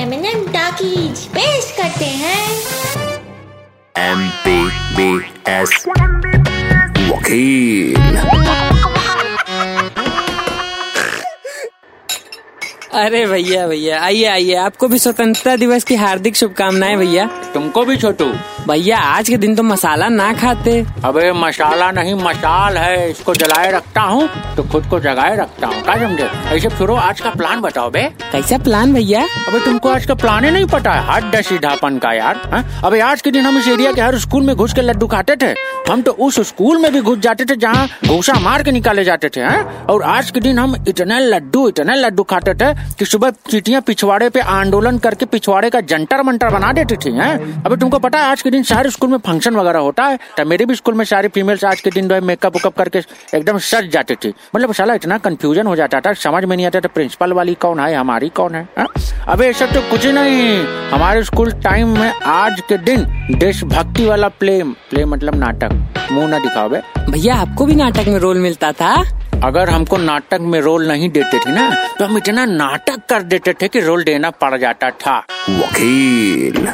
M talkies पेश करते हैं। एम पी बी एस वकील। अरे भैया भैया आइए आइए। आपको भी स्वतंत्रता दिवस की हार्दिक शुभकामनाएँ भैया। तुमको भी छोटू। भैया आज के दिन तो मसाला ना खाते। अबे मसाला नहीं मसाल है। इसको जलाए रखता हूँ तो खुद को जगाए रखता हूँ। क्या समझे? ऐसे फिर आज का प्लान बताओ बे। कैसा प्लान भैया? अबे तुमको आज का प्लान ही नहीं पता है। हद सीधापन का यार हा? अबे आज के दिन हम इस एरिया के हर स्कूल में घुस के लड्डू खाते थे। हम तो उस स्कूल में भी घुस जाते थे जहाँ घूसा मार के निकाले जाते थे हा? और आज के दिन हम इतने लड्डू इतने लड्डू खाते थे कि सुबह चीटियाँ पिछवाड़े पे आंदोलन करके पिछवाड़े का जंटर मंटर बना देती थी है? अभी तुमको पता है आज के दिन सारे स्कूल में फ़ंक्शन वगैरह होता है तो मेरे भी स्कूल में सारी फीमेल्स आज के दिन जो है मेकअप वेकअप करके एकदम सज जाती थी। मतलब साला इतना कंफ्यूजन हो जाता था समझ में नहीं आता था प्रिंसिपल वाली कौन है हमारी कौन है हा? अबे ऐसा तो कुछ नहीं। हमारे स्कूल टाइम में आज के दिन देशभक्ति वाला प्ले प्ले मतलब नाटक। मुँह ना दिखाओ भैया आपको भी नाटक में रोल मिलता था? अगर हमको नाटक में रोल नहीं देते थे ना तो हम इतना नाटक कर देते थे कि रोल देना पड़ जाता था। वकील।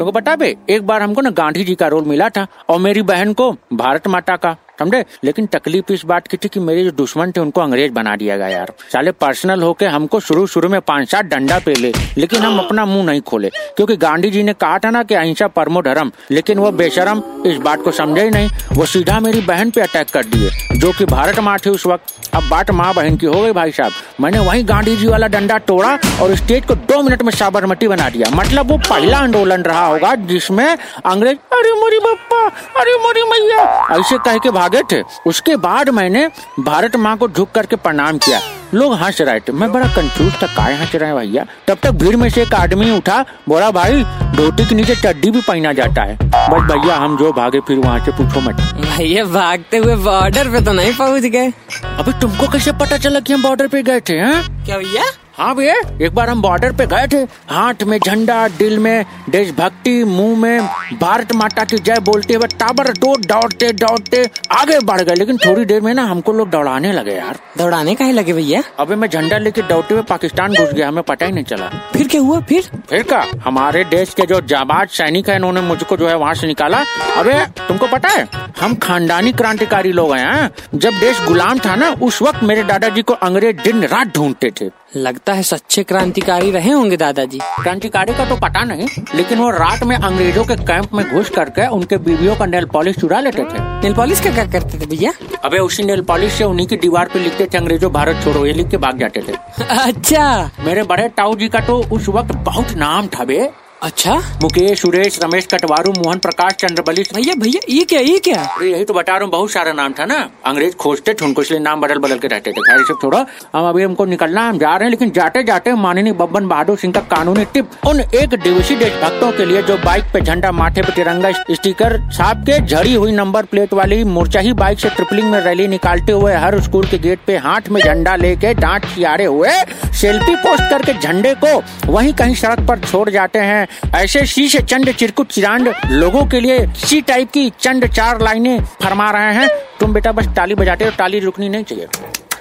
तुमको बता बे एक बार हमको ना गांधी जी का रोल मिला था और मेरी बहन को भारत माता का। समझे? लेकिन तकलीफ़ इस बात की थी कि मेरे जो दुश्मन थे, उनको अंग्रेज़ बना दिया गया यार। साले पर्सनल होके हमको शुरू शुरू में पाँच सात डंडा पे ले लेकिन हम अपना मुँह नहीं खोले। क्योंकि गांधी जी ने कहा था ना कि अहिंसा परमो धर्म, लेकिन वो बेशरम इस बात को समझे ही नहीं। वो सीधा मेरी बहन पे अटैक कर दिए, जो कि भारत माँ थी उस वक्त। अब बात माँ बहन की हो गई भाई साहब। मैंने वही गांधी जी वाला डंडा तोड़ा और स्टेज को दो मिनट में साबरमती बना दिया। मतलब वो पहला आंदोलन रहा होगा जिसमें अंग्रेज़, अरे मोरी बप्पा, अरे मोरी मैया! ऐसे कह के भागे थे उसके बाद मैंने भारत माँ को झुक करके प्रणाम किया। लोग हंस रहे थे। मैं बड़ा कंफ्यूज था। काय हंस रहे हैं भैया? तब तक भीड़ में से एक आदमी उठा। बोला भाई धोती के नीचे चड्डी भी पहना जाता है। बस भैया हम जो भागे फिर वहाँ से पूछो मत। भैया भागते हुए बॉर्डर पे तो नहीं पहुँच गए। अभी तुमको कैसे पता चला कि हम बॉर्डर पे गए थे हैं? क्या भैया? हाँ भैया एक बार हम बॉर्डर पे गए थे हाथ में झंडा दिल में देशभक्ति मुँह में भारत माता की जय बोलते हुए टाबर दो दौड़ते दौड़ते आगे बढ़ गए। लेकिन थोड़ी देर में ना हमको लोग दौड़ाने लगे यार। दौड़ाने काहे लगे भैया? अबे मैं झंडा लेके दौड़ते हुए पाकिस्तान घुस गया हमें पता ही नहीं चला। फिर क्या हुआ फिर? फिर का हमारे देश के जो जाबाज सैनिक है इन्होंने मुझको जो है वहाँ से निकाला। अबे तुमको पता है हम खानदानी क्रांतिकारी लोग हैं हाँ? जब देश गुलाम था ना उस वक्त मेरे दादाजी को अंग्रेज़ दिन रात ढूंढते थे। लगता है सच्चे क्रांतिकारी रहे होंगे दादाजी। क्रांतिकारी का तो पता नहीं लेकिन वो रात में अंग्रेज़ों के कैंप में घुस करके उनके बीवियों का नेल पॉलिश चुरा लेते थे। नेल पॉलिश का क्या करते थे भैया? अबे उसी नेल पॉलिश से उन्हीं की दीवार पे लिखते थे अंग्रेज़ों भारत छोड़ो ये लिख के भाग जाते थे। अच्छा। मेरे बड़े ताऊ जी का तो उस वक्त बहुत नाम था बे। अच्छा? मुकेश सुरेश रमेश कटवारू मोहन प्रकाश चंद्रबली। भैया भैया ये क्या ये क्या? अरे यही तो बता रहा हूँ बहुत सारा नाम था ना। अंग्रेज़ खोजते थे उनको इसलिए नाम बदल बदल के रहते थे। खैर सब छोड़ो। हम अभी हमको निकलना हम जा रहे हैं लेकिन जाते जाते माननीय बब्बन बहादुर सिंह का कानूनी टिप उन एक दिवसीय देशभक्तों के लिए जो बाइक पे झंडा माथे पे तिरंगा स्टिकर छाप के झड़ी हुई नंबर प्लेट वाली मोर्चा ही बाइक ऐसी ट्रिपलिंग में रैली निकालते हुए हर स्कूल के गेट पे हाथ में झंडा लेके डांट चियारे हुए सेल्फी पोस्ट करके झंडे को वहीं कहीं सड़क पर छोड़ जाते हैं। ऐसे शीश चंड चिरकुट चिरांड लोगों के लिए सी टाइप की चंड चार लाइनें फरमा रहे हैं। तुम बेटा बस ताली बजाते हो ताली रुकनी नहीं चाहिए।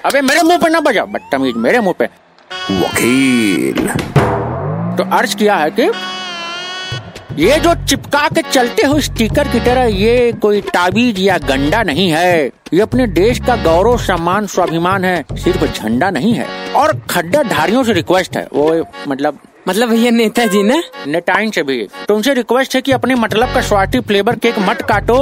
अबे मेरे मुँह पे ना बजाओ बदतमीज मेरे मुँह पे। वकील। तो अर्ज़ किया है कि ये जो चिपका के चलते हो स्टिकर की तरह ये कोई ताबीज या गंडा नहीं है। ये अपने देश का गौरव सम्मान स्वाभिमान है। सिर्फ़ झंडा नहीं है। और खड्डा धारियों से रिक्वेस्ट है। वो मतलब मतलब भैया नेताजी ना? नेटाइन से भी। तो उनसे रिक्वेस्ट है कि अपने मतलब का स्वार्थी फ्लेवर केक मत काटो।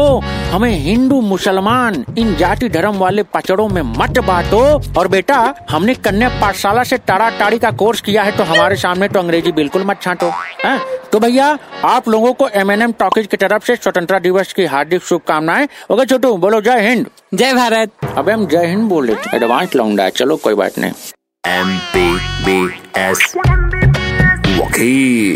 हमें हिंदू मुसलमान इन जाति धर्म वाले पचड़ों में मत बांटो। और बेटा हमने कन्या पाठशाला से टाड़ा टाड़ी का कोर्स किया है तो हमारे सामने तो अंग्रेज़ी बिल्कुल मत छाटो। हैं? तो भैया आप लोगों को एम एन एम टॉकीज की तरफ़ से स्वतंत्रता दिवस की हार्दिक शुभकामनाएँ। ओके छोटू बोलो जय हिंद। जय भारत। अब हम जय हिंद बोल रहे थे। एडवांस लौंडा चलो कोई बात नहीं। एम पी बी एस वकील